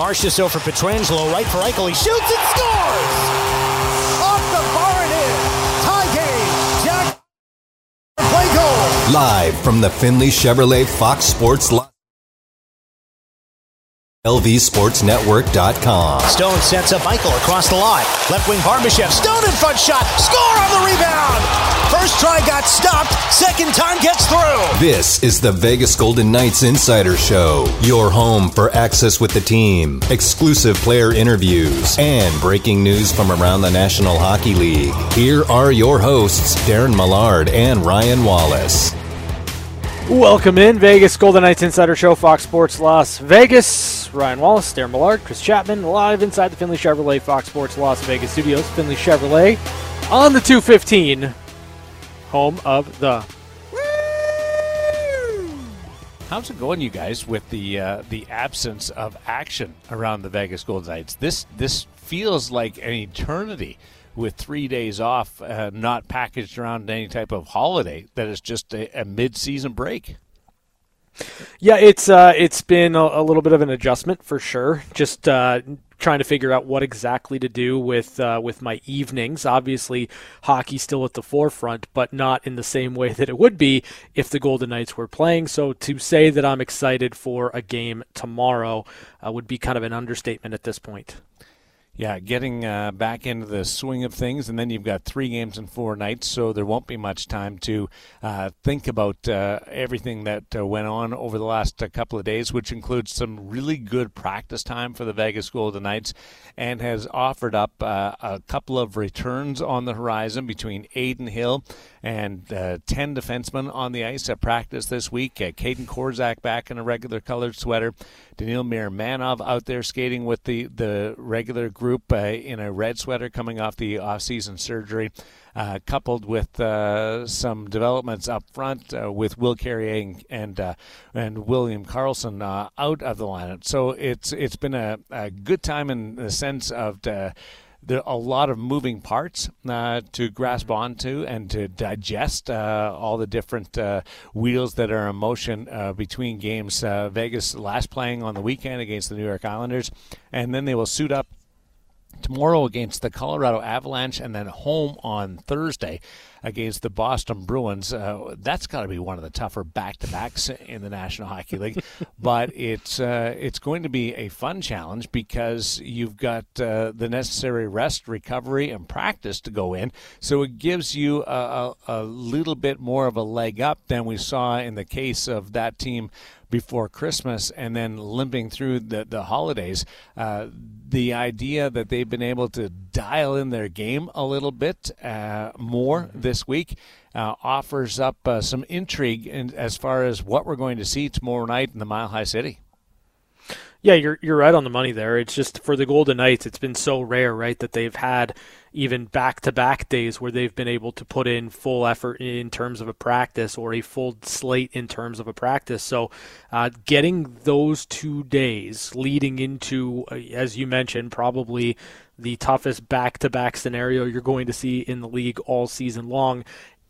Marchessault for Pietrangelo, right for Eichel. He shoots and scores! Off the bar it is! Tie game! Jack play goal! Live from the Finley Chevrolet Fox Sports Live. LVSportsNetwork.com. Stone sets up Eichel across the line. Left wing Barbashev. Stone in front shot. Score on the rebound. First try got stopped. Second time gets through. This is the Vegas Golden Knights Insider Show. Your home for access with the team, exclusive player interviews, and breaking news from around the National Hockey League. Here are your hosts, Darren Millard and Ryan Wallace. Welcome in, Vegas Golden Knights Insider Show, Fox Sports Las Vegas. Ryan Wallace, Darren Millard, Chris Chapman, live inside the Finley Chevrolet Fox Sports Las Vegas studios. Finley Chevrolet on the 215, home of the. How's it going, you guys, with the uh, the absence of action around the Vegas Golden Knights? This this feels like an eternity with three days off, uh, not packaged around any type of holiday. That is just a, a mid-season break. Yeah, it's uh, it's been a, a, little bit of an adjustment for sure. Just uh, trying to figure out what exactly to do with uh, with my evenings. Obviously, hockey still at the forefront, but not in the same way that it would be if the Golden Knights were playing. So to say that I'm excited for a game tomorrow uh, would be kind of an understatement at this point. Yeah, getting uh, back into the swing of things, and then you've got three games in four nights, so there won't be much time to uh, think about uh, everything that uh, went on over the last uh, couple of days, which includes some really good practice time for the Vegas Golden Knights, and has offered up uh, a couple of returns on the horizon between Adin Hill and 10 defensemen on the ice at practice this week. Uh, Kaedan Korczak back in a regular colored sweater. Daniil Miromanov out there skating with the, the regular group uh, in a red sweater coming off the off-season surgery. Uh, coupled with uh, some developments up front uh, with Will Carrier and uh, and William Karlsson uh, out of the lineup. So it's it's been a, a good time in the sense of there are a lot of moving parts uh, to grasp onto and to digest uh, all the different uh, wheels that are in motion uh, between games. Uh, Vegas last playing on the weekend against the New York Islanders, and then they will suit up tomorrow against the Colorado Avalanche and then home on Thursday against the Boston Bruins. Uh, that's got to be one of the tougher back-to-backs in the National Hockey League, but it's uh, it's going to be a fun challenge because you've got uh, the necessary rest, recovery, and practice to go in. So it gives you a, a, a little bit more of a leg up than we saw in the case of that team before Christmas and then limping through the, the holidays. Uh, the idea that they've been able to dial in their game a little bit uh, more mm-hmm. This week uh, offers up uh, some intrigue in, as far as what we're going to see tomorrow night in the Mile High City. Yeah, you're you're right on the money there. It's just for the Golden Knights, it's been so rare, right, that they've had even back-to-back days where they've been able to put in full effort in terms of a practice or a full slate in terms of a practice. So, uh, getting those two days leading into, uh, as you mentioned, probably the toughest back-to-back scenario you're going to see in the league all season long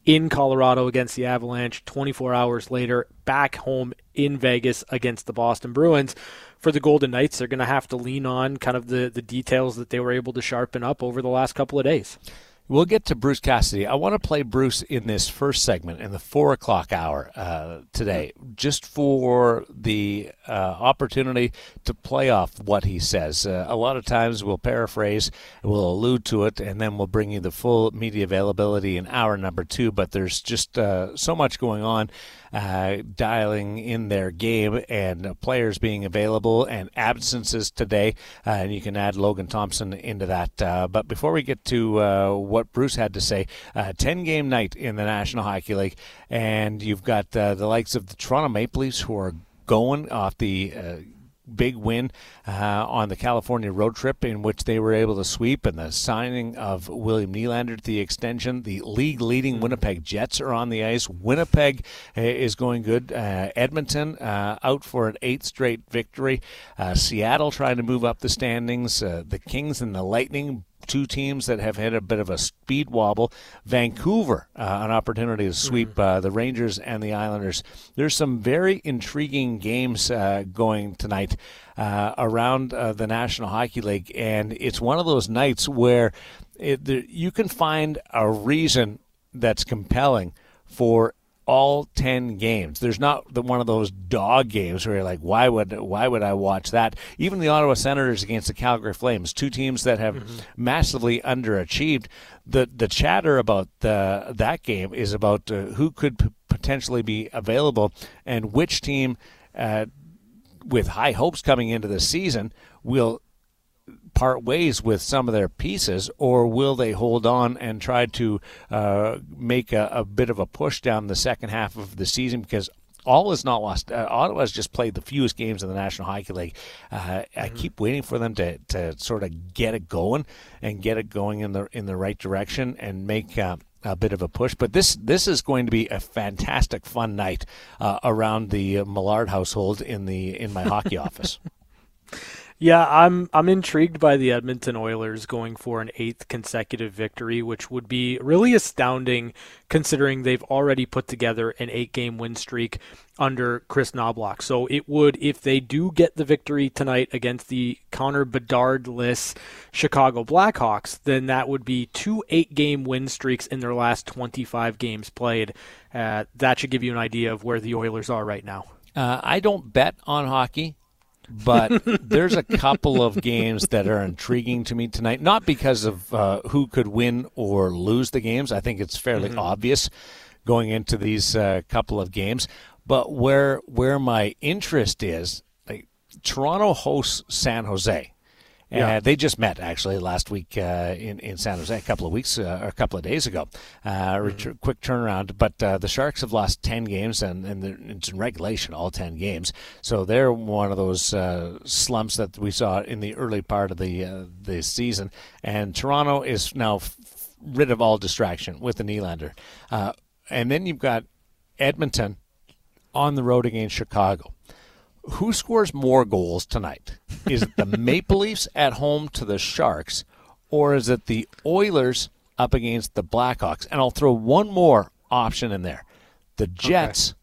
in Colorado against the Avalanche, 24 hours later, back home in Vegas against the Boston Bruins. For the Golden Knights, they're going to have to lean on kind of the, the details that they were able to sharpen up over the last couple of days. We'll get to Bruce Cassidy. I want to play Bruce in this first segment in the four o'clock hour uh, today, just for the uh, opportunity to play off what he says. Uh, a lot of times we'll paraphrase, we'll allude to it, and then we'll bring you the full media availability in hour number two. But there's just uh, so much going on uh, dialing in their game and players being available and absences today. Uh, and you can add Logan Thompson into that. Uh, but before we get to uh, what Bruce had to say, 10 game night in the National Hockey League, and you've got the likes of the Toronto Maple Leafs who are going off the big win uh, on the California road trip in which they were able to sweep, and the signing of William Nylander to the extension. The league leading Winnipeg Jets are on the ice. Winnipeg uh, is going good. Uh, Edmonton uh, out for an eighth straight victory. Uh, Seattle trying to move up the standings. Uh, the Kings and the Lightning two teams that have had a bit of a speed wobble. Vancouver, uh, an opportunity to sweep mm-hmm. uh, the Rangers and the Islanders. There's some very intriguing games uh, going tonight uh, around uh, the National Hockey League, and it's one of those nights where it, you can find a reason that's compelling for all 10 games. There's not the, one of those dog games where you're like, why would why would I watch that? Even the Ottawa Senators against the Calgary Flames, two teams that have mm-hmm. massively underachieved. The the chatter about the, that game is about uh, who could p- potentially be available and which team, uh, with high hopes coming into the season, will part ways with some of their pieces, or will they hold on and try to uh, make a, a, bit of a push down the second half of the season? Because all is not lost. Uh, Ottawa's just played the fewest games in the National Hockey League. Uh, mm-hmm. I keep waiting for them to, to sort of get it going and get it going in the in the right direction and make. Uh, a bit of a push, but this this is going to be a fantastic, fun night uh, around the Millard household in the in my hockey office. Yeah, I'm I'm intrigued by the Edmonton Oilers going for an eighth consecutive victory, which would be really astounding considering they've already put together an eight game win streak under Kris Knoblauch. So it would, if they do get the victory tonight against the Connor Bedard-less Chicago Blackhawks, then that would be two eight game win streaks in their last 25 games played. Uh, that should give you an idea of where the Oilers are right now. Uh, I don't bet on hockey but there's a couple of games that are intriguing to me tonight. Not because of uh, who could win or lose the games. I think it's fairly mm-hmm. obvious going into these uh, couple of games. But where where my interest is, like Toronto hosts San Jose. Yeah. Uh, they just met actually last week uh, in in San Jose a couple of weeks uh, or a couple of days ago. Uh, mm-hmm. quick turnaround, but uh, the Sharks have lost ten games and, and it's in regulation all ten games. So they're one of those uh, slumps that we saw in the early part of the the season. And Toronto is now f- rid of all distraction with the Nylander. and then you've got Edmonton on the road against Chicago who scores more goals tonight? Is it the Maple Leafs at home to the Sharks, or is it the Oilers up against the Blackhawks? And I'll throw one more option in there. The Jets, okay.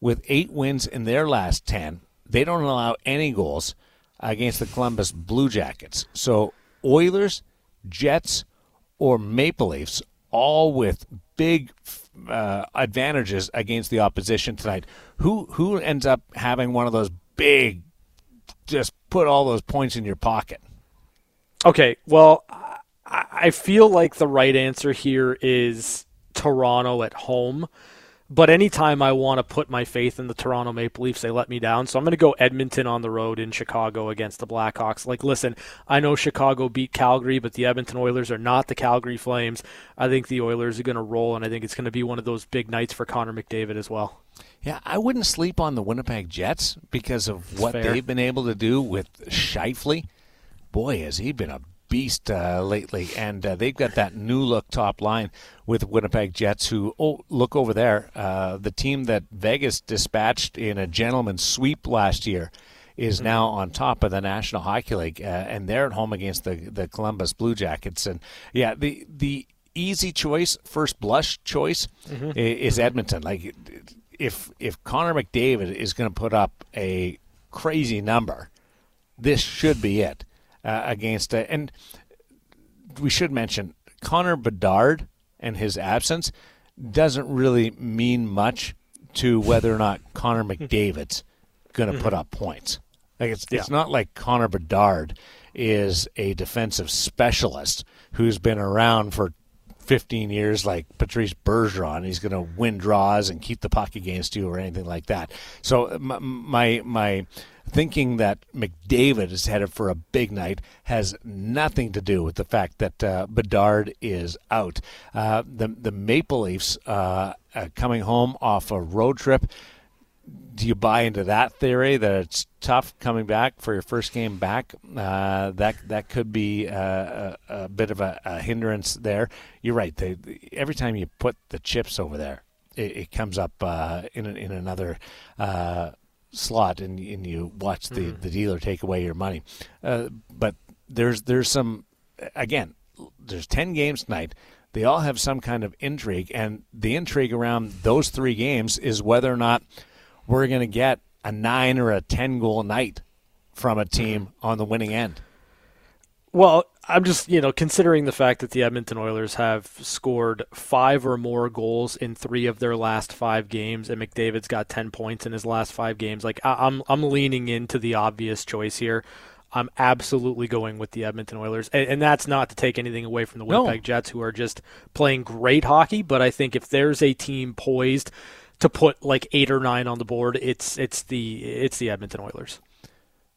with eight wins in their last 10, they don't allow any goals against the Columbus Blue Jackets. So Oilers, Jets, or Maple Leafs, all with big uh, advantages against the opposition tonight. Who who ends up having one of those big, just put all those points in your pocket? Okay, well, I feel like the right answer here is Toronto at home. But anytime I want to put my faith in the Toronto Maple Leafs, they let me down. So I'm going to go Edmonton on the road in Chicago against the Blackhawks. Like, listen, I know Chicago beat Calgary, but the Edmonton Oilers are not the Calgary Flames. I think the Oilers are going to roll, and I think it's going to be one of those big nights for Connor McDavid as well. Yeah, I wouldn't sleep on the Winnipeg Jets because of what they've been able to do with Scheifele. Boy, has he been a beast uh, lately, and uh, they've got that new look top line with Winnipeg Jets. Who oh look over there, uh, the team that Vegas dispatched in a gentleman's sweep last year is mm-hmm. now on top of the National Hockey League, uh, and they're at home against the the Columbus Blue Jackets. And yeah, the the easy choice, first blush choice, mm-hmm. is mm-hmm. Edmonton. Like if if Connor McDavid is going to put up a crazy number, this should be it uh, against it. And we should mention Connor Bedard and his absence doesn't really mean much to whether or not Connor McDavid's going to put up points. Like it's yeah. it's not like Connor Bedard is a defensive specialist who's been around for 15 years like Patrice Bergeron. He's going to win draws and keep the puck against you or anything like that. So my my, my thinking that McDavid is headed for a big night has nothing to do with the fact that uh, Bedard is out. Uh, the the Maple Leafs uh, coming home off a road trip. Do you buy into that theory that it's tough coming back for your first game back? Uh, that that could be uh, a, a, bit of a, a, hindrance there. You're right. They, every time you put the chips over there, it, it comes up in in another slot and, and you watch the, mm-hmm. the dealer take away your money. Uh, but there's there's some again there's 10 games tonight. They all have some kind of intrigue, and the intrigue around those three games is whether or not we're going to get a nine or a 10 goal night from a team on the winning end. Well, I'm just, you know, considering the fact that the Edmonton Oilers have scored five or more goals in three of their last five games, and McDavid's got 10 points in his last five games. Like, I'm, I'm leaning into the obvious choice here. I'm absolutely going with the Edmonton Oilers, and, and that's not to take anything away from the Winnipeg no. Jets, who are just playing great hockey. But I think if there's a team poised to put like eight or nine on the board, it's it's the it's the Edmonton Oilers.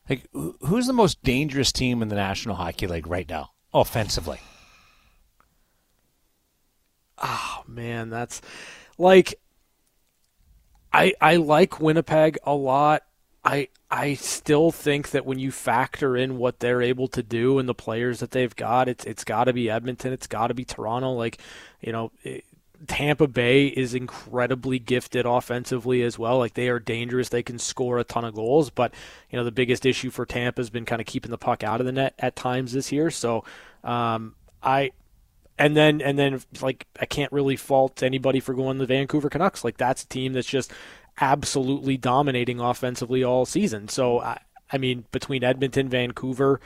Like, who's the most dangerous team in the National Hockey League right now, offensively? Oh man, that's like I I like Winnipeg a lot. I I still think that when you factor in what they're able to do and the players that they've got, it's it's got to be Edmonton, it's got to be Toronto. Like, you know, Tampa Bay is incredibly gifted offensively as well. Like they are dangerous. They can score a ton of goals, but you know the biggest issue for Tampa has been kind of keeping the puck out of the net at times this year. So um, I and then and then like I can't really fault anybody for going the Vancouver Canucks. Like that's a team that's just absolutely dominating offensively all season. So I, I mean between Edmonton, Vancouver,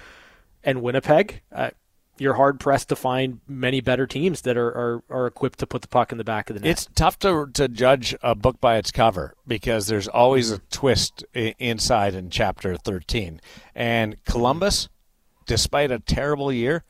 and Winnipeg, uh, you're hard pressed to find many better teams that are, are, are equipped to put the puck in the back of the net. It's tough to to judge a book by its cover because there's always mm-hmm. a twist inside in chapter 13. And Columbus, despite a terrible year,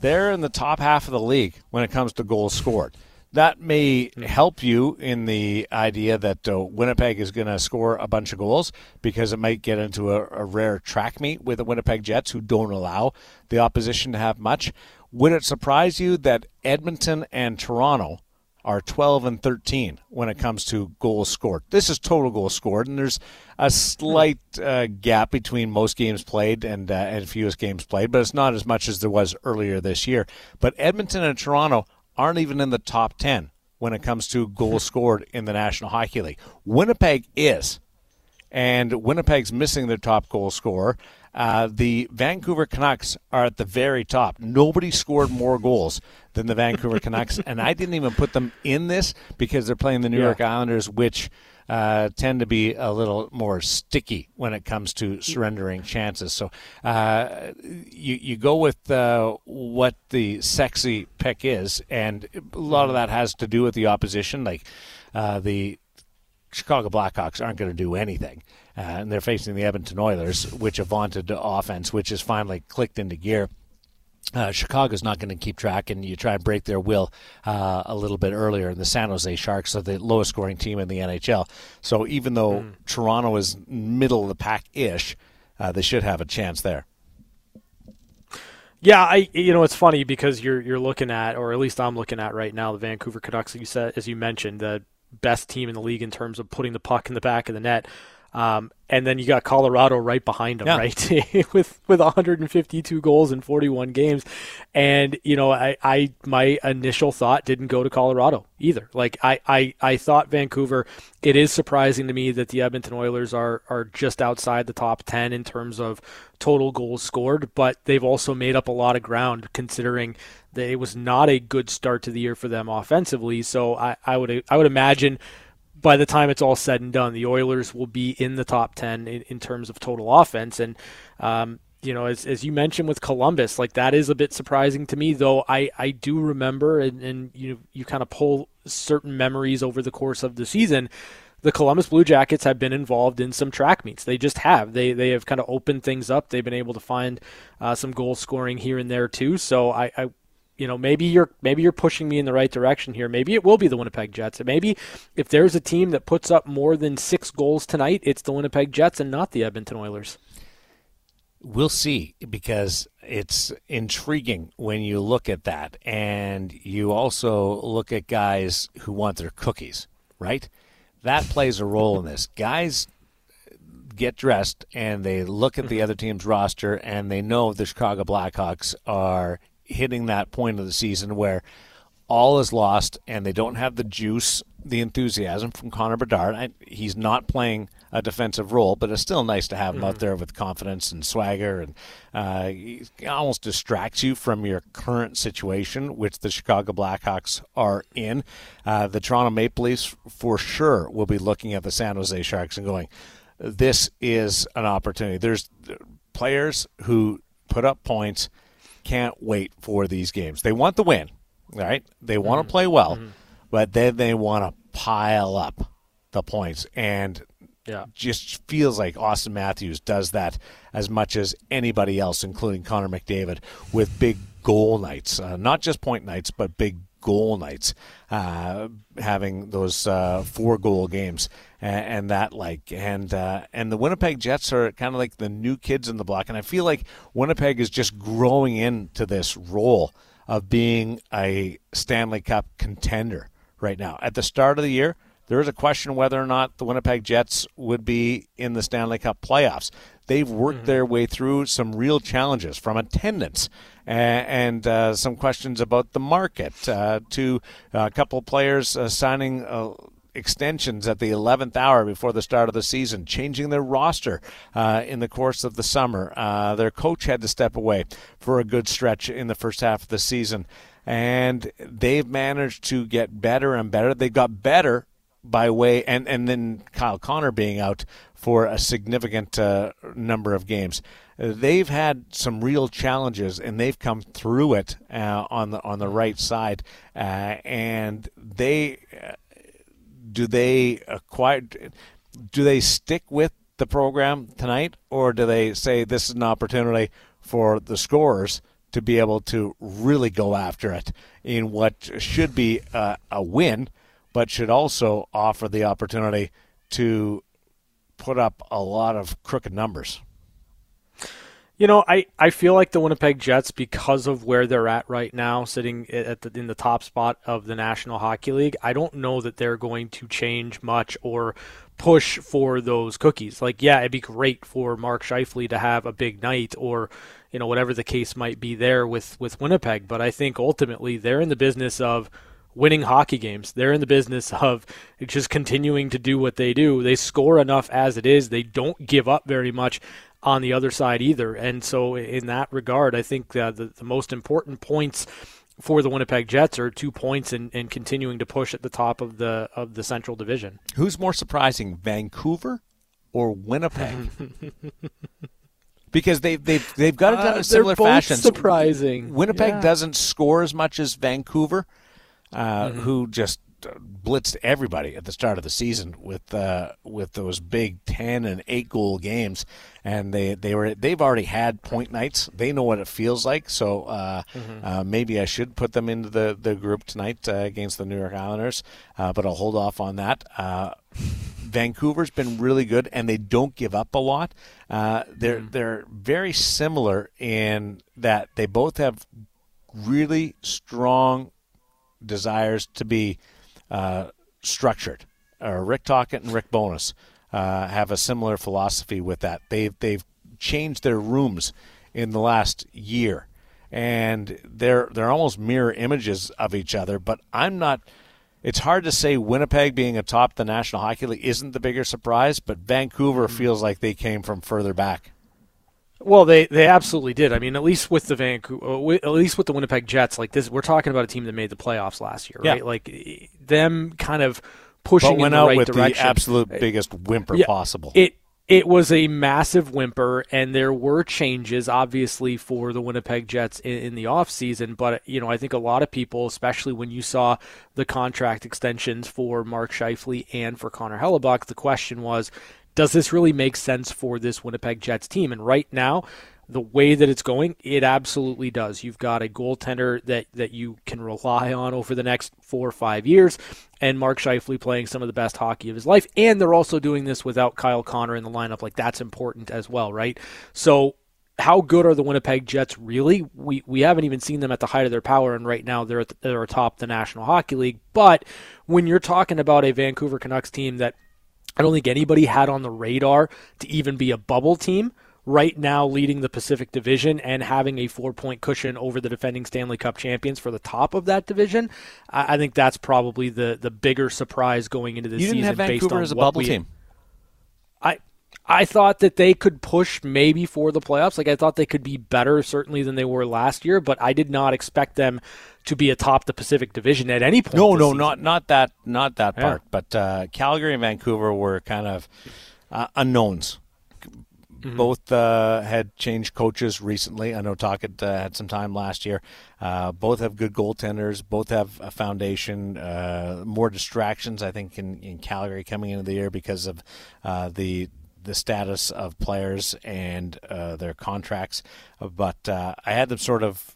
they're in the top half of the league when it comes to goals scored that may help you in the idea that uh, Winnipeg is going to score a bunch of goals because it might get into a, a, rare track meet with the Winnipeg Jets who don't allow the opposition to have much. Would it surprise you that Edmonton and Toronto are 12 and 13 when it comes to goals scored? This is total goals scored, and there's a slight uh, gap between most games played and uh, and fewest games played, but it's not as much as there was earlier this year. But Edmonton and Toronto aren't even in the top 10 when it comes to goals scored in the National Hockey League. Winnipeg is, and Winnipeg's missing their top goal scorer. Uh, the Vancouver Canucks are at the very top. Nobody scored more goals than the Vancouver Canucks, and I didn't even put them in this because they're playing the New yeah. York Islanders, which uh, tend to be a little more sticky when it comes to surrendering chances. So uh, you you go with uh, what the sexy pick is, and a lot of that has to do with the opposition. Like uh, the Chicago Blackhawks aren't going to do anything. Uh, and they're facing the Edmonton Oilers, which have vaunted offense, which has finally clicked into gear uh, Chicago's not going to keep track, and you try and break their will uh, a little bit earlier. And the San Jose Sharks are the lowest scoring team in the NHL. So even though mm. Toronto is middle of the pack ish, uh, they should have a chance there. Yeah, I you know it's funny because you're you're looking at, or at least I'm looking at right now, the Vancouver Canucks. You said, as you mentioned, the best team in the league in terms of putting the puck in the back of the net. Um, and then you got Colorado right behind them, yeah. right, with with 152 goals in 41 games, and you know, I, I my initial thought didn't go to Colorado either. Like I, I, I thought Vancouver. It is surprising to me that the Edmonton Oilers are are just outside the top 10 in terms of total goals scored, but they've also made up a lot of ground considering that it was not a good start to the year for them offensively. So I, I would I would imagine by the time it's all said and done, the Oilers will be in the top 10 in, in terms of total offense. And, um, you know, as, as you mentioned with Columbus, like that is a bit surprising to me, though I, I do remember, and, and you, you kind of pull certain memories over the course of the season. The Columbus Blue Jackets have been involved in some track meets. They just have. They they have kind of opened things up. They've been able to find uh, some goal scoring here and there too. So I, I you know maybe you're maybe you're pushing me in the right direction here. Maybe it will be the Winnipeg Jets. And maybe if there's a team that puts up more than six goals tonight, it's the Winnipeg Jets and not the Edmonton Oilers. We'll see because it's intriguing when you look at that, and you also look at guys who want their cookies, right? That plays a role in this. Guys get dressed and they look at the mm-hmm. other team's roster and they know the Chicago Blackhawks are hitting that point of the season where all is lost and they don't have the juice, the enthusiasm from Connor Bedard. I, he's not playing a defensive role, but it's still nice to have him out there with confidence and swagger, and uh, he almost distracts you from your current situation, which the Chicago Blackhawks are in. Uh, the Toronto Maple Leafs, for sure, will be looking at the San Jose Sharks and going, "This is an opportunity." There's players who put up points can't wait for these games. They want the win, right? They want to play well, but then they want to pile up the points and Yeah. just feels like Auston Matthews does that as much as anybody else, including Connor McDavid, with big goal nights. Uh, not just point nights, but big goal nights, uh, having those uh, four goal games and, and that like and uh, and the Winnipeg Jets are kind of like the new kids in the block, and I feel like Winnipeg is just growing into this role of being a Stanley Cup contender right now. At the start of the year, there is a question whether or not the Winnipeg Jets would be in the Stanley Cup playoffs. They've worked their way through some real challenges from attendance and, and uh, some questions about the market uh, to a couple of players uh, signing. Extensions at the 11th hour before the start of the season, changing their roster uh, in the course of the summer. Uh, their coach had to step away for a good stretch in the first half of the season. And they've managed to get better and better. They got better by way, and, and then Kyle Connor being out for a significant uh, number of games. They've had some real challenges, and they've come through it uh, on the on the right side, uh, and they uh, do they acquire do they stick with the program tonight or do they say this is an opportunity for the scorers to be able to really go after it in what should be a, a win but should also offer the opportunity to put up a lot of crooked numbers You know, I, I feel like the Winnipeg Jets, because of where they're at right now, sitting at the, in the top spot of the National Hockey League, I don't know that they're going to change much or push for those cookies. Like, yeah, it'd be great for Mark Scheifele to have a big night or, you know, whatever the case might be there with, with Winnipeg. But I think ultimately they're in the business of winning hockey games. They're in the business of just continuing to do what they do. They score enough as it is. They don't give up very much on the other side either. And so, in that regard, I think uh, the, the most important points for the Winnipeg Jets are two points and, and continuing to push at the top of the of the Central Division. Who's more surprising, Vancouver or Winnipeg? because they they've they've got it done Uh, in similar they're both fashions. surprising. Winnipeg Yeah. doesn't score as much as Vancouver, uh, who just uh, blitzed everybody at the start of the season with uh, with those big ten and eight goal games, and they they were they've already had point nights. They know what it feels like. So uh, uh, maybe I should put them into the the group tonight uh, against the New York Islanders, uh, but I'll hold off on that. Uh, Vancouver's been really good, and they don't give up a lot. Uh, they're they're very similar in that they both have really strong desires to be uh, structured. Uh, Rick Tocchet and Rick Bowness uh, have a similar philosophy with that. They've they've changed their rooms in the last year, and they're they're almost mirror images of each other. But I'm not. It's hard to say Winnipeg being atop the National Hockey League isn't the bigger surprise, but Vancouver feels like they came from further back. Well, they, they absolutely did. I mean, at least with the Vancouver, uh, at least with the Winnipeg Jets, like this, we're talking about a team that made the playoffs last year, Yeah. right? Like them kind of pushing But went in the out right with direction. the absolute uh, biggest whimper Yeah, possible. It it was a massive whimper, and there were changes, obviously, for the Winnipeg Jets in, in the offseason. But you know, I think a lot of people, especially when you saw the contract extensions for Mark Scheifele and for Connor Hellebuyck, the question was, does this really make sense for this Winnipeg Jets team? And right now. The way that it's going, it absolutely does. You've got a goaltender that, that you can rely on over the next four or five years, and Mark Scheifele playing some of the best hockey of his life. And they're also doing this without Kyle Connor in the lineup. Like that's important as well, right? So how good are the Winnipeg Jets really? We we haven't even seen them at the height of their power, and right now they're at the, they're atop the National Hockey League. But when you're talking about a Vancouver Canucks team that I don't think anybody had on the radar to even be a bubble team. Right now, leading the Pacific Division and having a four point cushion over the defending Stanley Cup champions for the top of that division, I, I think that's probably the, the bigger surprise going into this you didn't season have based Vancouver on as a what bubble we, team. I I thought that they could push maybe for the playoffs. Like I thought they could be better certainly than they were last year, but I did not expect them to be atop the Pacific Division at any point. No, no, season. not not that not that Yeah. part. But uh, Calgary and Vancouver were kind of uh, unknowns. Mm-hmm. Both uh, had changed coaches recently. I know Tocchet uh, had some time last year. Uh, both have good goaltenders. Both have a foundation. Uh, more distractions, I think, in, in Calgary coming into the year because of uh, the the status of players and uh, their contracts. But uh, I had them sort of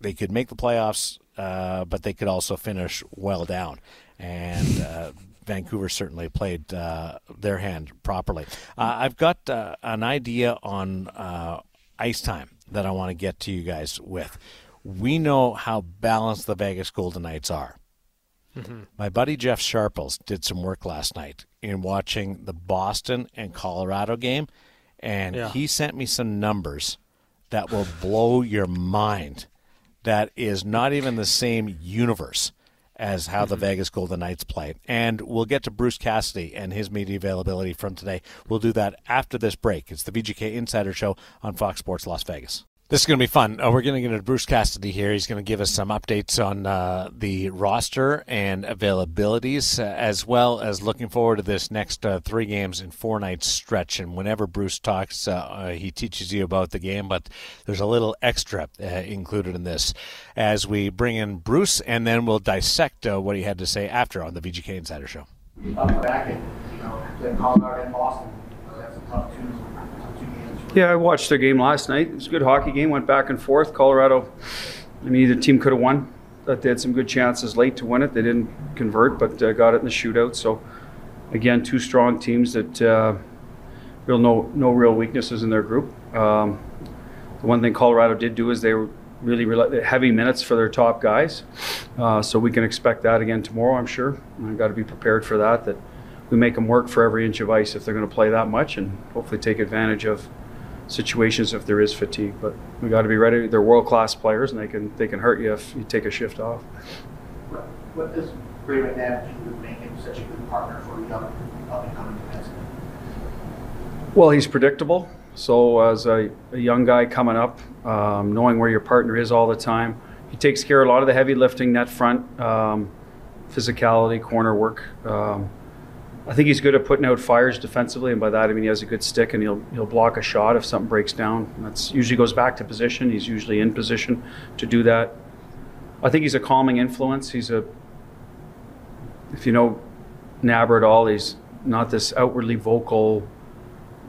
they could make the playoffs, uh, but they could also finish well down. And uh, Vancouver certainly played uh, their hand properly. Uh, I've got uh, an idea on uh, ice time that I want to get to you guys with. We know how balanced the Vegas Golden Knights are. My buddy Jeff Sharples did some work last night in watching the Boston and Colorado game, and Yeah. he sent me some numbers that will blow your mind. That is not even the same universe as how the mm-hmm. Vegas Golden Knights play. And we'll get to Bruce Cassidy and his media availability from today. We'll do that after this break. It's the VGK Insider Show on Fox Sports Las Vegas. This is going to be fun. Uh, we're going to get into Bruce Cassidy here. He's going to give us some updates on uh, the roster and availabilities, uh, as well as looking forward to this next uh, three games in four nights stretch. And whenever Bruce talks, uh, uh, he teaches you about the game, but there's a little extra included in this as we bring in Bruce, and then we'll dissect what he had to say after on the VGK Insider Show. up back and, you know, and Boston. That's a tough two. Yeah, I watched their game last night. It was a good hockey game. Went back and forth. Colorado. I mean, either team could have won. That they had some good chances late to win it. They didn't convert, but uh, got it in the shootout. So, again, two strong teams that uh, real no no real weaknesses in their group. Um, the one thing Colorado did do is they were really heavy minutes for their top guys. Uh, so we can expect that again tomorrow, I'm sure. I've got to be prepared for that. That we make them work for every inch of ice if they're going to play that much, and hopefully take advantage of situations if there is fatigue. But we got to be ready. They're world class players, and they can they can hurt you if you take a shift off. What, does Ray McNabb do to make him such a good partner for a young, up and coming defenseman? Well, he's predictable. So as a, a young guy coming up, um, knowing where your partner is all the time, he takes care of a lot of the heavy lifting, net front, um, physicality, corner work. Um, I think he's good at putting out fires defensively, and by that I mean he has a good stick and he'll he'll block a shot if something breaks down. That's usually goes back to position. He's usually in position to do that. I think he's a calming influence. He's a if you know Nabber at all, he's not this outwardly vocal.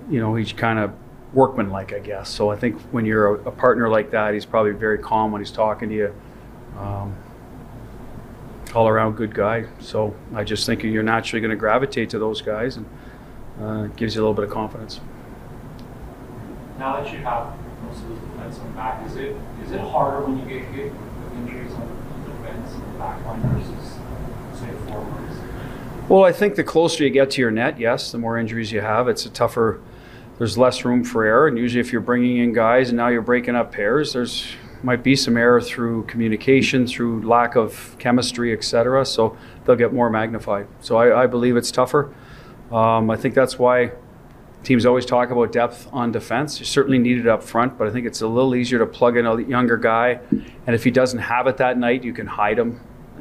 You know, he's kind of workmanlike, I guess. So I think when you're a, a partner like that, he's probably very calm when he's talking to you. Um, all around good guy. So I just think you're naturally going to gravitate to those guys, and uh, gives you a little bit of confidence. now that you have most of those defensemen back, is it is it harder when you get hit with injuries on the defense and the back line versus say forwards? Well, I think the closer you get to your net, yes, the more injuries you have, it's a tougher. There's less room for error, and usually, if you're bringing in guys and now you're breaking up pairs, there's might be some error through communication, through lack of chemistry, etc. So they'll get more magnified. So I, I believe it's tougher. Um, I think that's why teams always talk about depth on defense. You certainly need it up front, but I think it's a little easier to plug in a younger guy. And if he doesn't have it that night, you can hide him.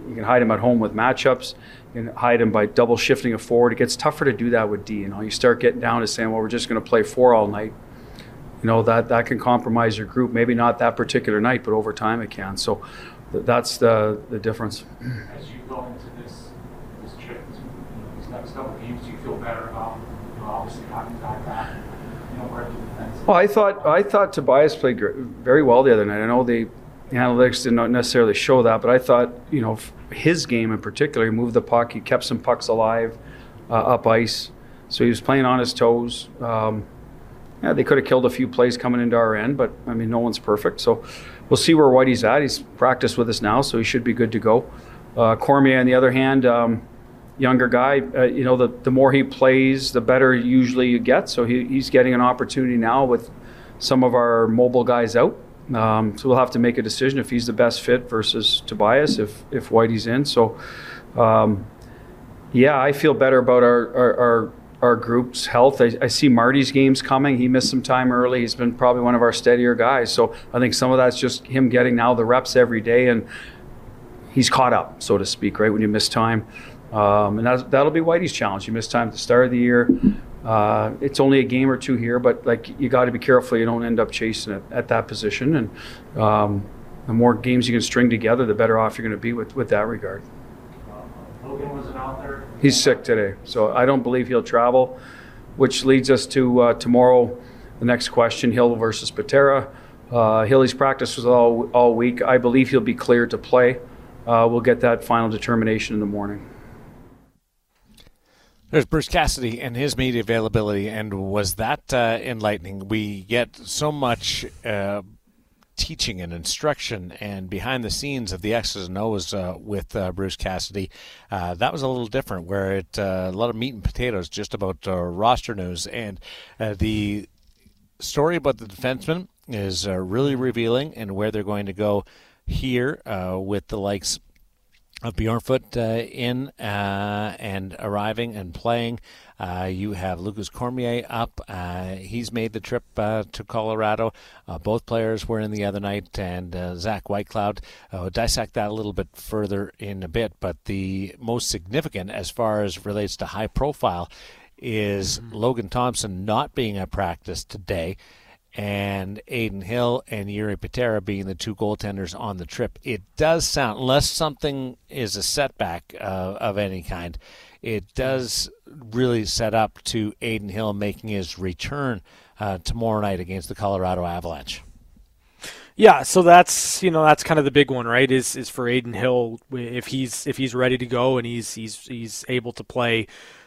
You can hide him at home with matchups. You can hide him by double shifting a forward. It gets tougher to do that with D. You know, you start getting down to saying, "Well, we're just going to play four all night." You know that that can compromise your group. Maybe not that particular night, but over time it can. So th- that's the the difference. As you go into this this trip, you know, these next couple of games, do you feel better about you know, obviously having that back, you know, where the? Well, I thought I thought Tobias played gr- very well the other night. I know the analytics did not necessarily show that, but I thought you know his game in particular, he moved the puck, he kept some pucks alive, uh, up ice, so he was playing on his toes. Um, yeah, they could have killed a few plays coming into our end, but I mean, no one's perfect. So we'll see where Whitey's at. He's practiced with us now, so he should be good to go. Uh, Cormier, on the other hand, um, younger guy, uh, you know, the, the more he plays, the better usually you get. So he, he's getting an opportunity now with some of our mobile guys out. Um, so we'll have to make a decision if he's the best fit versus Tobias, if, if Whitey's in. So, um, yeah, I feel better about our, our, our, our group's health. I, I, see Marty's games coming. He missed some time early. He's been probably one of our steadier guys. So I think some of that's just him getting now the reps every day, and he's caught up, so to speak. Right when you miss time, um, and that, that'll be Whitey's challenge. You miss time at the start of the year. Uh, it's only a game or two here, but like you got to be careful you don't end up chasing it at that position. And um, the more games you can string together, the better off you're going to be with with that regard. Logan wasn't out there. He's sick today, so I don't believe he'll travel, which leads us to uh, tomorrow. The next question: Hill versus Patera. Uh, Hilly's practice was all all week. I believe he'll be cleared to play. Uh, we'll get that final determination in the morning. There's Bruce Cassidy and his media availability, and was that uh, enlightening? We get so much uh, teaching and instruction and behind the scenes of the X's and O's uh, with uh, Bruce Cassidy. Uh, that was a little different, where it uh, a lot of meat and potatoes, just about roster news, and the story about the defenseman is really revealing, and where they're going to go here with the likes of Bjornfot uh, in uh, and arriving and playing. Uh, you have Lukas Cormier up. Uh, he's made the trip uh, to Colorado. Uh, both players were in the other night, and Zach Whitecloud. will dissect that a little bit further in a bit, but the most significant as far as relates to high profile is mm-hmm. Logan Thompson not being at practice today and Adin Hill and Jiri Patera being the two goaltenders on the trip. It does sound, unless something is a setback uh, of any kind, it does really set up to Adin Hill making his return uh, tomorrow night against the Colorado Avalanche. Yeah, so that's you know that's kind of the big one, right? Is is for Adin Hill if he's if he's ready to go and he's he's he's able to play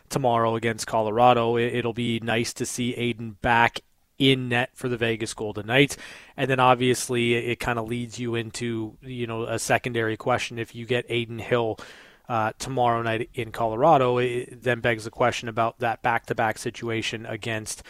tomorrow against Colorado. It, will be nice to see Adin back in net for the Vegas Golden Knights. And then obviously it, kind of leads you into, you know, a secondary question. If you get Adin Hill uh, tomorrow night in Colorado, it then begs the question about that back to back situation against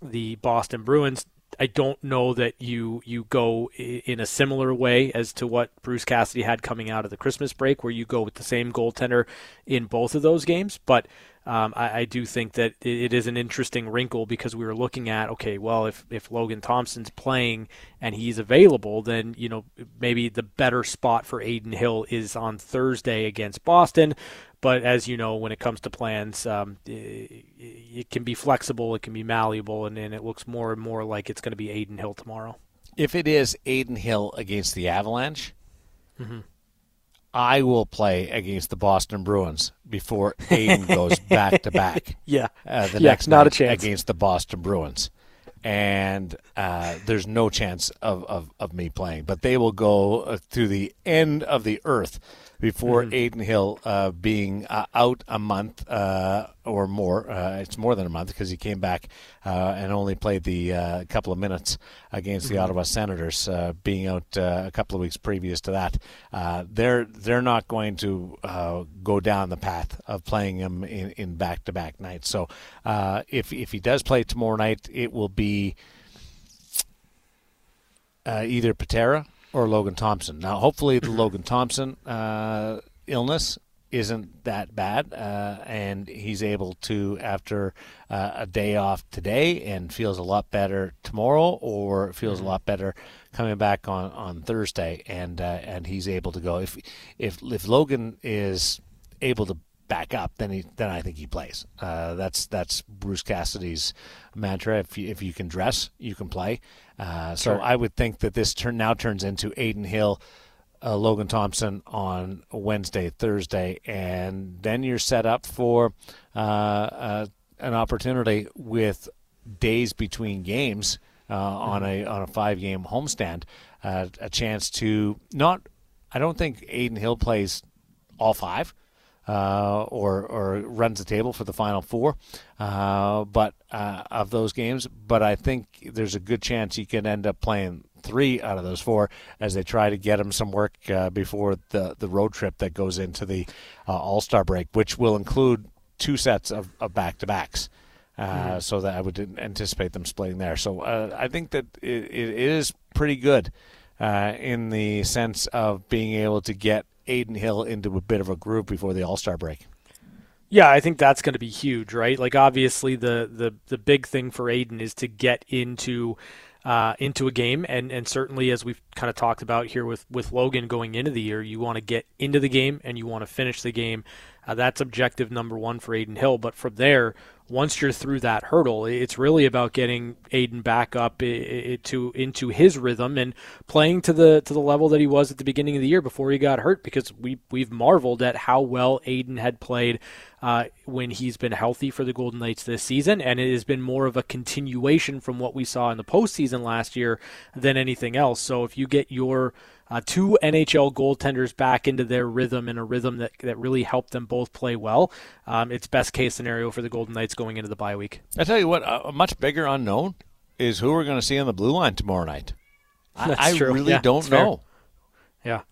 the Boston Bruins. I don't know that you you go in a similar way as to what Bruce Cassidy had coming out of the Christmas break, where you go with the same goaltender in both of those games. But um, I, I, do think that it is an interesting wrinkle because we were looking at okay, well, if if Logan Thompson's playing and he's available, then you know maybe the better spot for Adin Hill is on Thursday against Boston. But as you know, when it comes to plans, um, it, it, can be flexible, it can be malleable, and, and it looks more and more like it's going to be Adin Hill tomorrow. If it is Adin Hill against the Avalanche. Mm-hmm I will play against the Boston Bruins before Adin goes back to back. Yeah, uh, the yeah, next not a chance against the Boston Bruins, and uh, there's no chance of, of, of me playing. But they will go uh, to the end of the earth before mm-hmm. Adin Hill uh, being uh, out a month uh, or more. Uh, it's more than a month because he came back uh, and only played the uh, couple of minutes against mm-hmm. the Ottawa Senators, being out a couple of weeks previous to that. they're they're not going to go down the path of playing him in, in back-to-back nights. So if if he does play tomorrow night, it will be. either Patera or Logan Thompson. Now, hopefully, the Logan Thompson uh, illness isn't that bad, uh, and he's able to, after uh, a day off today, and feels a lot better tomorrow, or feels mm-hmm. a lot better coming back on, on Thursday, and uh, and he's able to go. If if if Logan is able to back up, then he then I think he plays. Uh, that's that's Bruce Cassidy's mantra. If you, if you can dress, you can play. Uh, so sure. I would think that this turn now turns into Adin Hill, uh, Logan Thompson on Wednesday, Thursday, and then you're set up for uh, uh, an opportunity with days between games uh, on a on a five game homestand, a chance to not. I don't think Adin Hill plays all five uh, or or runs the table for the final four, uh, but uh, of those games. But I think there's a good chance he could end up playing three out of those four as they try to get him some work uh, before the the road trip that goes into the uh, All Star break, which will include two sets of, of back to backs. Uh, mm. So that I would anticipate them splitting there. So I think that it, it is pretty good in the sense of being able to get Adin Hill into a bit of a groove before the All Star break. Yeah, I think that's going to be huge, right? Like obviously the the the big thing for Adin is to get into uh, into a game, and and certainly as we've kind of talked about here with with Logan going into the year, you want to get into the game and you want to finish the game. Uh, that's objective number one for Adin Hill. But from there, once you're through that hurdle, it's really about getting Adin back up into into his rhythm and playing to the to the level that he was at the beginning of the year before he got hurt. Because we we've marveled at how well Adin had played uh, when he's been healthy for the Golden Knights this season, and it has been more of a continuation from what we saw in the postseason last year than anything else. So if you get your uh, two NHL goaltenders back into their rhythm and a rhythm that, that really helped them both play well. Um, it's best case scenario for the Golden Knights going into the bye week. I tell you what, a much bigger unknown is who we're going to see on the blue line tomorrow night. That's I, true. really yeah, don't know. Yeah.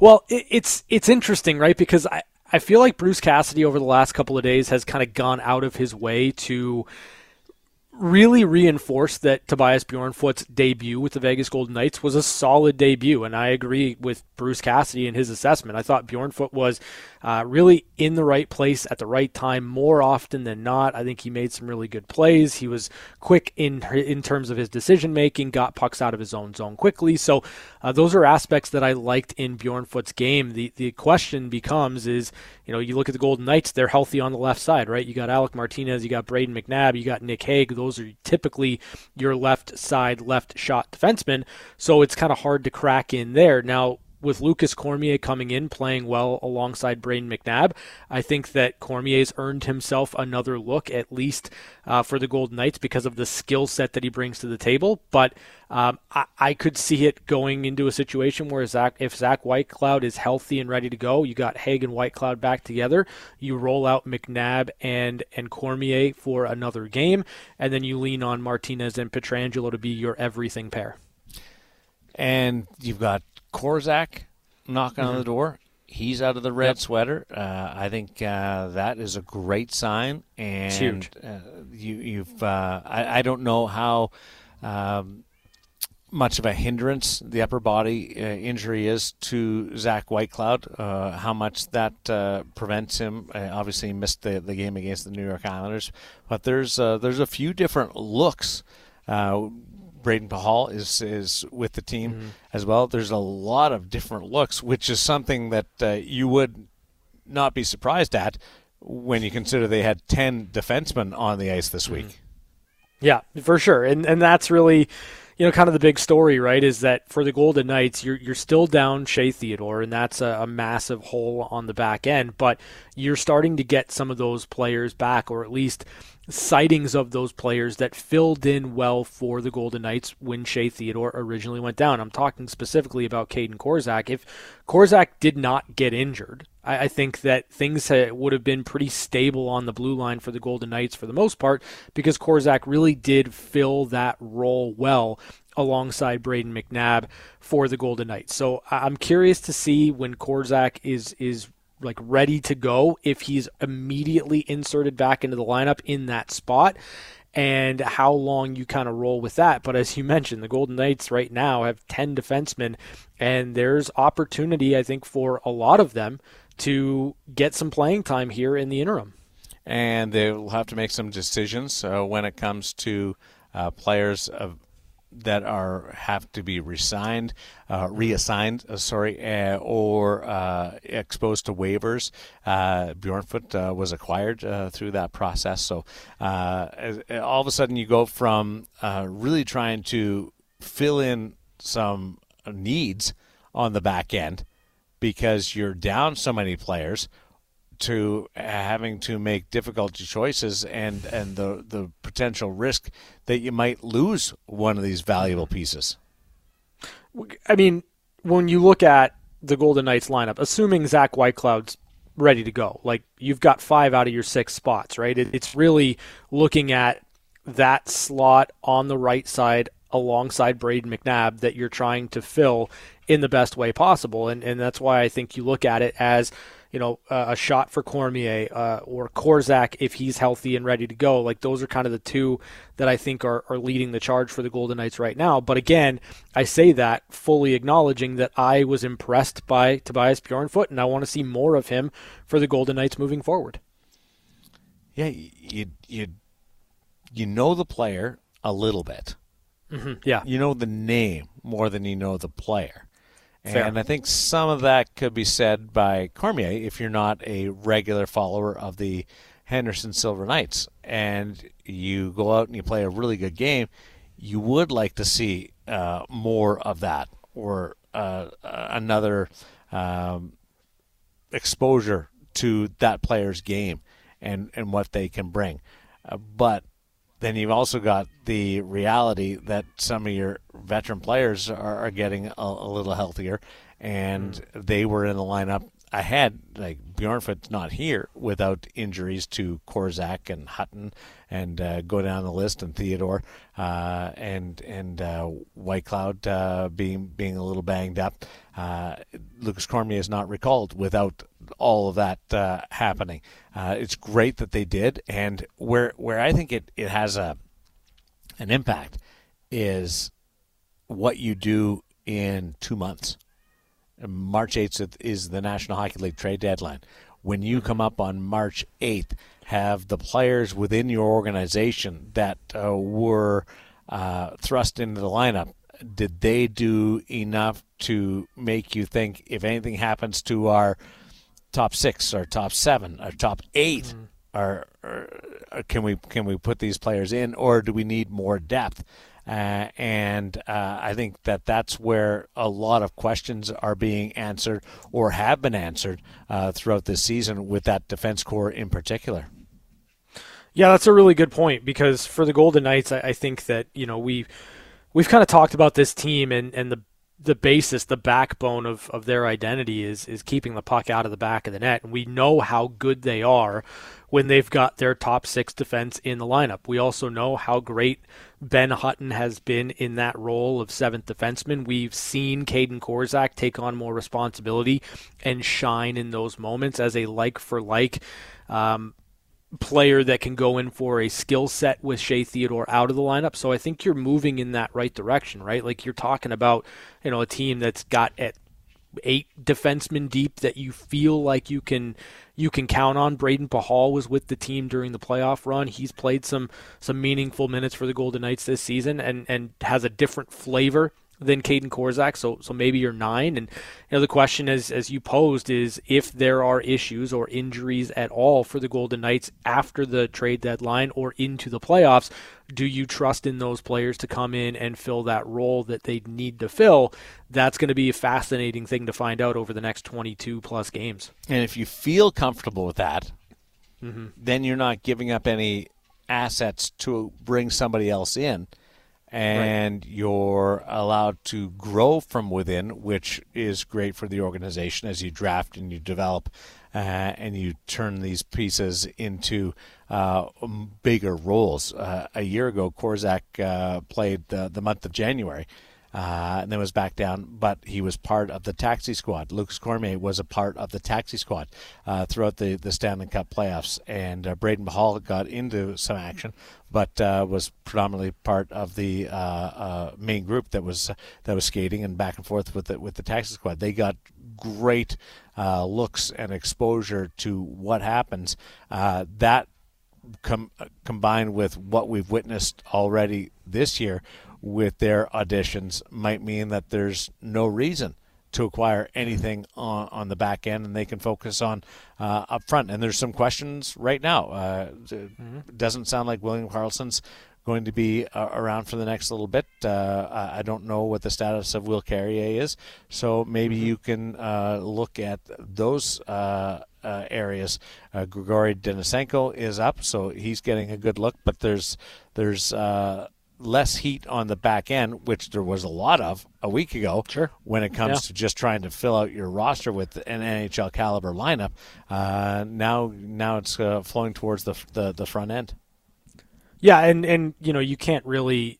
Well, it, it's it's interesting, right? Because I I feel like Bruce Cassidy over the last couple of days has kind of gone out of his way to really reinforced that Tobias Bjornfot's debut with the Vegas Golden Knights was a solid debut, and I agree with Bruce Cassidy in his assessment. I thought Bjornfot was uh, really in the right place at the right time more often than not. I think he made some really good plays. He was quick in in terms of his decision making, got pucks out of his own zone quickly. So uh, those are aspects that I liked in Bjornfot's game. The the question becomes is you know you look at the Golden Knights, they're healthy on the left side, right? You got Alec Martinez, you got Brayden McNabb, you got Nick Hague those are typically your left side, left shot defensemen. So it's kind of hard to crack in there. Now, with Lukas Cormier coming in playing well alongside Brayden McNabb, I think that Cormier's earned himself another look, at least uh, for the Golden Knights, because of the skill set that he brings to the table. But um, I, I, could see it going into a situation where Zach, if Zach Whitecloud is healthy and ready to go, you got Hague and Whitecloud back together. You roll out McNabb and and Cormier for another game, and then you lean on Martinez and Pietrangelo to be your everything pair. And you've got Korczak knocking mm-hmm. on the mm-hmm. door. He's out of the red yep. sweater. Uh, I think uh, that is a great sign, and uh, you, have uh, I, I, don't know how um, much of a hindrance the upper body uh, injury is to Zach Whitecloud. Uh, how much that uh, prevents him? Uh, obviously, he missed the, the game against the New York Islanders, but there's uh, there's a few different looks. Uh, Brayden Pachal is is with the team mm-hmm. as well. There's a lot of different looks, which is something that you would not be surprised at when you consider they had ten defensemen on the ice this week. Mm-hmm. Yeah, for sure, and and that's really you know, kind of the big story, right, is that for the Golden Knights, you're you're still down Shea Theodore, and that's a, a, massive hole on the back end. But you're starting to get some of those players back, or at least sightings of those players that filled in well for the Golden Knights when Shea Theodore originally went down. I'm talking specifically about Kaedan Korczak. If Korczak did not get injured, I, I think that things would have been pretty stable on the blue line for the Golden Knights for the most part because Korczak really did fill that role well alongside Brayden McNabb for the Golden Knights. So I'm curious to see when Korczak is is like ready to go if he's immediately inserted back into the lineup in that spot and how long you kind of roll with that. But as you mentioned, the Golden Knights right now have 10 defensemen, and there's opportunity, I think, for a lot of them to get some playing time here in the interim. And they will have to make some decisions uh, when it comes to uh, players of, that are have to be resigned, uh, reassigned, uh, sorry, uh, or uh, exposed to waivers. Bjornfot was acquired through that process, so all of a sudden you go from really trying to fill in some needs on the back end because you're down so many players to having to make difficult choices and and the the potential risk that you might lose one of these valuable pieces. I mean, when you look at the Golden Knights lineup, assuming Zach Whitecloud's ready to go, like you've got five out of your six spots, right? it's really looking at that slot on the right side alongside Brayden McNabb that you're trying to fill in the best way possible. And, and that's why I think you look at it as, you know, uh, a shot for Cormier uh, or Korczak if he's healthy and ready to go. Like those are kind of the two that I think are, are leading the charge for the Golden Knights right now. But again, I say that fully acknowledging that I was impressed by Tobias Bjornfot and I want to see more of him for the Golden Knights moving forward. Yeah, you you you know the player a little bit. Mm-hmm. Yeah, you know the name more than you know the player. Fair. And I think some of that could be said by Cormier if you're not a regular follower of the Henderson Silver Knights and you go out and you play a really good game, you would like to see uh, more of that or uh, another um, exposure to that player's game and, and what they can bring. Uh, but then you've also got the reality that some of your veteran players are, are getting a, a, little healthier, and mm. they were in the lineup ahead. Like Bjornfot's not here without injuries to Korczak and Hutton, and uh, go down the list, and Theodore uh, and and uh, Whitecloud uh, being being a little banged up. Uh, Lukas Cormier is not recalled without all of that uh, happening. it's great that they did, and where where I think it, it has a an impact is what you do in two months. March 8th is the National Hockey League trade deadline. When you come up on March 8th, have the players within your organization that uh, were uh, thrust into the lineup, did they do enough to make you think if anything happens to our top six, our top seven, our top 8 mm-hmm. or, or, or can we can we put these players in, or do we need more depth? Uh, and uh, I think that that's where a lot of questions are being answered or have been answered uh, throughout this season with that defense corps in particular. Yeah, that's a really good point because for the Golden Knights, I, I think that you know we we've kind of talked about this team and, and the the basis, the backbone of, of their identity is is keeping the puck out of the back of the net, and we know how good they are when they've got their top six defense in the lineup. We also know how great Ben Hutton has been in that role of seventh defenseman. We've seen Kaedan Korczak take on more responsibility and shine in those moments as a like for like um, player that can go in for a skill set with Shea Theodore out of the lineup. So I think you're moving in that right direction, right? Like you're talking about, you know, a team that's got at eight defensemen deep that you feel like you can you can count on. Brayden Pachal was with the team during the playoff run. He's played some some meaningful minutes for the Golden Knights this season and and has a different flavor than Kaedan Korczak, so so maybe you're nine. And you know the question as as you posed is if there are issues or injuries at all for the Golden Knights after the trade deadline or into the playoffs, do you trust in those players to come in and fill that role that they need to fill? That's going to be a fascinating thing to find out over the next 22 plus games. And if you feel comfortable with that, mm-hmm. then you're not giving up any assets to bring somebody else in and right. you're allowed to grow from within, which is great for the organization as you draft and you develop uh, and you turn these pieces into uh, bigger roles. Uh, a year ago, Korczak uh, played the, the month of January uh, and then was back down. But he was part of the taxi squad. Lukas Cormier was a part of the taxi squad uh, throughout the, the Stanley Cup playoffs. And uh, Brayden Pachal got into some action, but uh, was predominantly part of the uh, uh, main group that was that was skating and back and forth with the, with the taxi squad. They got great looks and exposure to what happens. that com- combined with what we've witnessed already this year with their auditions might mean that there's no reason to acquire anything on, on the back end and they can focus on uh, up front. And there's some questions right now. Uh, mm-hmm. It doesn't sound like William Karlsson's going to be uh, around for the next little bit. Uh, I don't know what the status of Will Carrier is, so maybe mm-hmm. you can uh, look at those uh, uh, areas. Uh, Grigory Denisenko is up, so he's getting a good look. But there's there's less heat on the back end, which there was a lot of a week ago. Sure. When it comes yeah. to just trying to fill out your roster with an NHL caliber lineup, uh, now now it's uh, flowing towards the, the the front end. Yeah, and and you know you can't really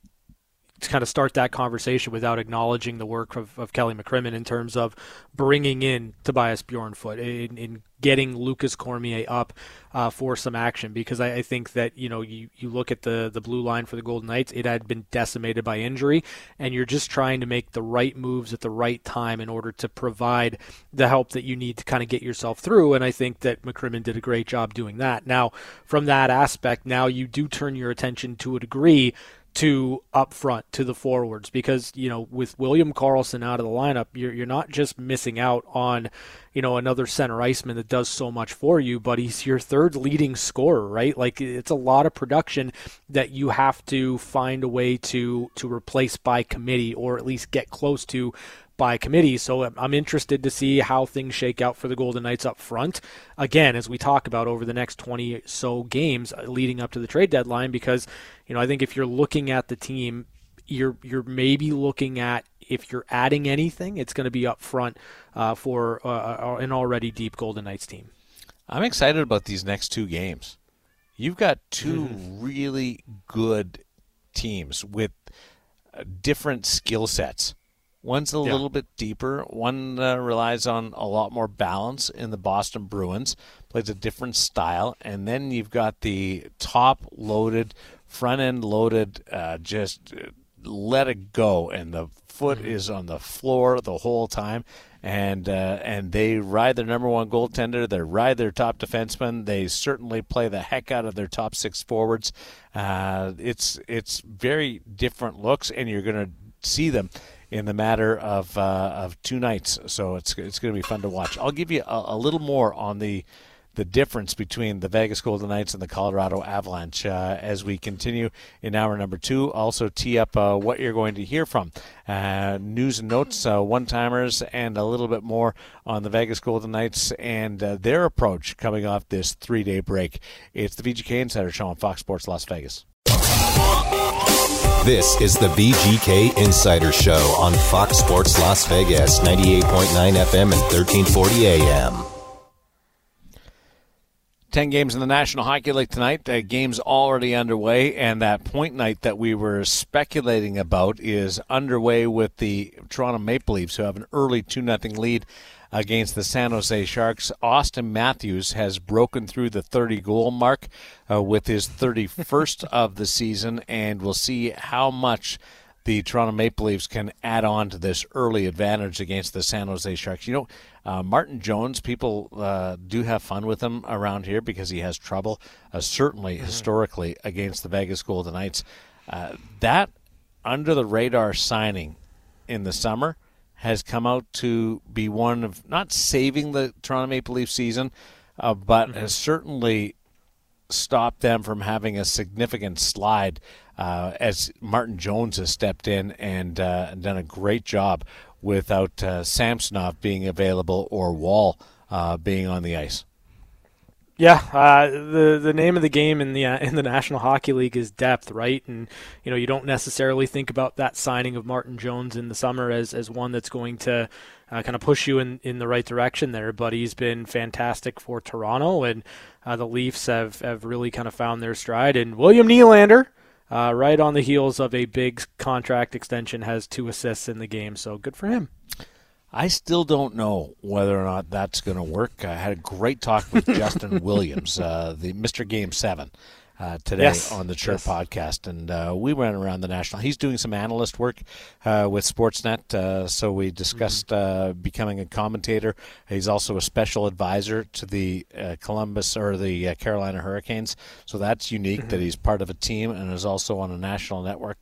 kind of start that conversation without acknowledging the work of, of Kelly McCrimmon in terms of bringing in Tobias Bjornfot, in, in getting Lukas Cormier up uh, for some action because I, I, think that you know you, you look at the the blue line for the Golden Knights, it had been decimated by injury, and you're just trying to make the right moves at the right time in order to provide the help that you need to kind of get yourself through. And I think that McCrimmon did a great job doing that. Now, from that aspect, now you do turn your attention to a degree to up front to the forwards because you know with William Karlsson out of the lineup you're you're not just missing out on you know another center iceman that does so much for you but he's your third leading scorer right? Like it's a lot of production that you have to find a way to to replace by committee or at least get close to by committee. So I'm interested to see how things shake out for the Golden Knights up front. Again, as we talk about over the next 20 so games uh, leading up to the trade deadline, because you know I think if you're looking at the team, you're you're maybe looking at if you're adding anything, it's going to be up front uh, for uh, uh, an already deep Golden Knights team. I'm excited about these next two games. You've got 2 mm-hmm. really good teams with uh, different skill sets. One's a yeah. little bit deeper. One uh, relies on a lot more balance in the Boston Bruins, plays a different style. And then you've got the top loaded, front end loaded, uh, just uh, let it go. And the foot mm-hmm. is on the floor the whole time. And uh, and they ride their number one goaltender. They ride their top defenseman. They certainly play the heck out of their top six forwards. Uh, it's it's very different looks, and you're going to see them in the matter of uh, of two nights. So it's it's going to be fun to watch. I'll give you a, a, little more on the the difference between the Vegas Golden Knights and the Colorado Avalanche uh, as we continue in hour number two. Also, tee up uh, what you're going to hear from uh, news and notes, uh, one timers, and a little bit more on the Vegas Golden Knights and uh, their approach coming off this three day break. It's the VGK Insider Show on Fox Sports Las Vegas. This is the VGK Insider Show on Fox Sports Las Vegas, 98.9 FM and 1340 AM. 10 games in the National Hockey League tonight. The game's already underway, and that point night that we were speculating about is underway with the Toronto Maple Leafs, who have an early 2 0 lead against the San Jose Sharks. Auston Matthews has broken through the 30 goal mark uh, with his 31st of the season, and we'll see how much the Toronto Maple Leafs can add on to this early advantage against the San Jose Sharks. You know, uh, Martin Jones, people uh, do have fun with him around here because he has trouble, uh, certainly mm-hmm. historically, against the Vegas Golden Knights. Uh, that under the radar signing in the summer has come out to be one of not saving the Toronto Maple Leaf season, uh, but mm-hmm. has certainly stopped them from having a significant slide uh, as Martin Jones has stepped in and, uh, done a great job without uh, Samsonov being available or Woll uh, being on the ice. Yeah, uh, the the name of the game in the uh, in the National Hockey League is depth, right? And you know you don't necessarily think about that signing of Martin Jones in the summer as as one that's going to uh, kind of push you in, in the right direction there. But he's been fantastic for Toronto, and uh, the Leafs have have really kind of found their stride. And William Nylander, uh, right on the heels of a big contract extension, has two assists in the game, so good for him. I still don't know whether or not that's going to work. I had a great talk with Justin Williams, uh, the Mr. Game Seven, uh, today yes. on the Chirp yes. podcast, and uh, we went around the national. He's doing some analyst work uh, with Sportsnet, uh, so we discussed mm-hmm. Uh, becoming a commentator. He's also a special advisor to the uh, Columbus or the Carolina Hurricanes, so that's unique mm-hmm. that he's part of a team and is also on a national network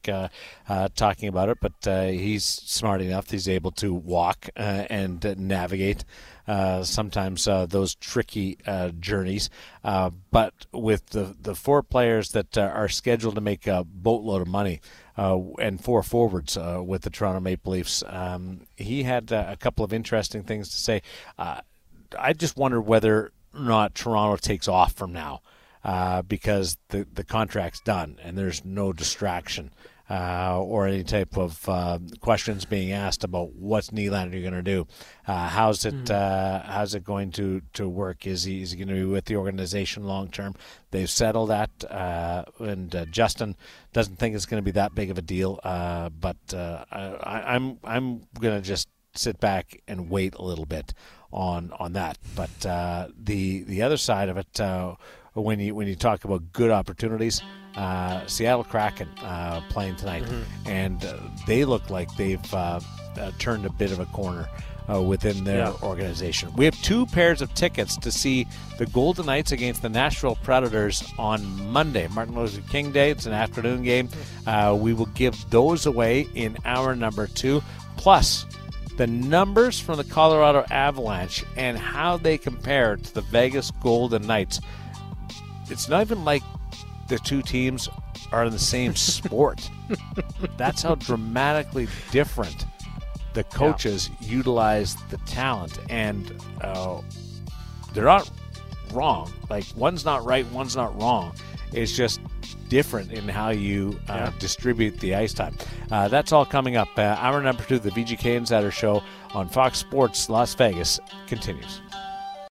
talking about it. But he's smart enough; he's able to walk and navigate. Uh, sometimes uh, those tricky uh, journeys. Uh, but with the the four players that uh, are scheduled to make a boatload of money. and four forwards with the Toronto Maple Leafs. Um, he had a couple of interesting things to say. I just wonder whether or not Toronto takes off from now because the the contract's done and there's no distraction. Uh, or any type of uh, questions being asked about what's Nylander going to do, uh, how's it uh, how's it going to, to work? Is he is he going to be with the organization long term? They've settled that, uh, and uh, Justin doesn't think it's going to be that big of a deal. but I, I'm I'm going to just sit back and wait a little bit on on that. But the the other side of it when you when you talk about good opportunities. Uh, Seattle Kraken uh, playing tonight, mm-hmm. and uh, they look like they've uh, uh, turned a bit of a corner. Uh, within their yeah. organization, we have two pairs of tickets to see the Golden Knights against the Nashville Predators on Monday, Martin Luther King Day. It's an afternoon game. we will give those away in hour number two. Plus, the numbers from the Colorado Avalanche and how they compare to the Vegas Golden Knights it's not even like the two teams are in the same sport. That's how dramatically different the coaches yeah. utilize the talent, and uh, they're not wrong. Like one's not right, one's not wrong. It's just different in how you uh, yeah. distribute the ice time. Uh, that's all coming up. Uh, hour number two, the VGK Insider Show on Fox Sports Las Vegas continues.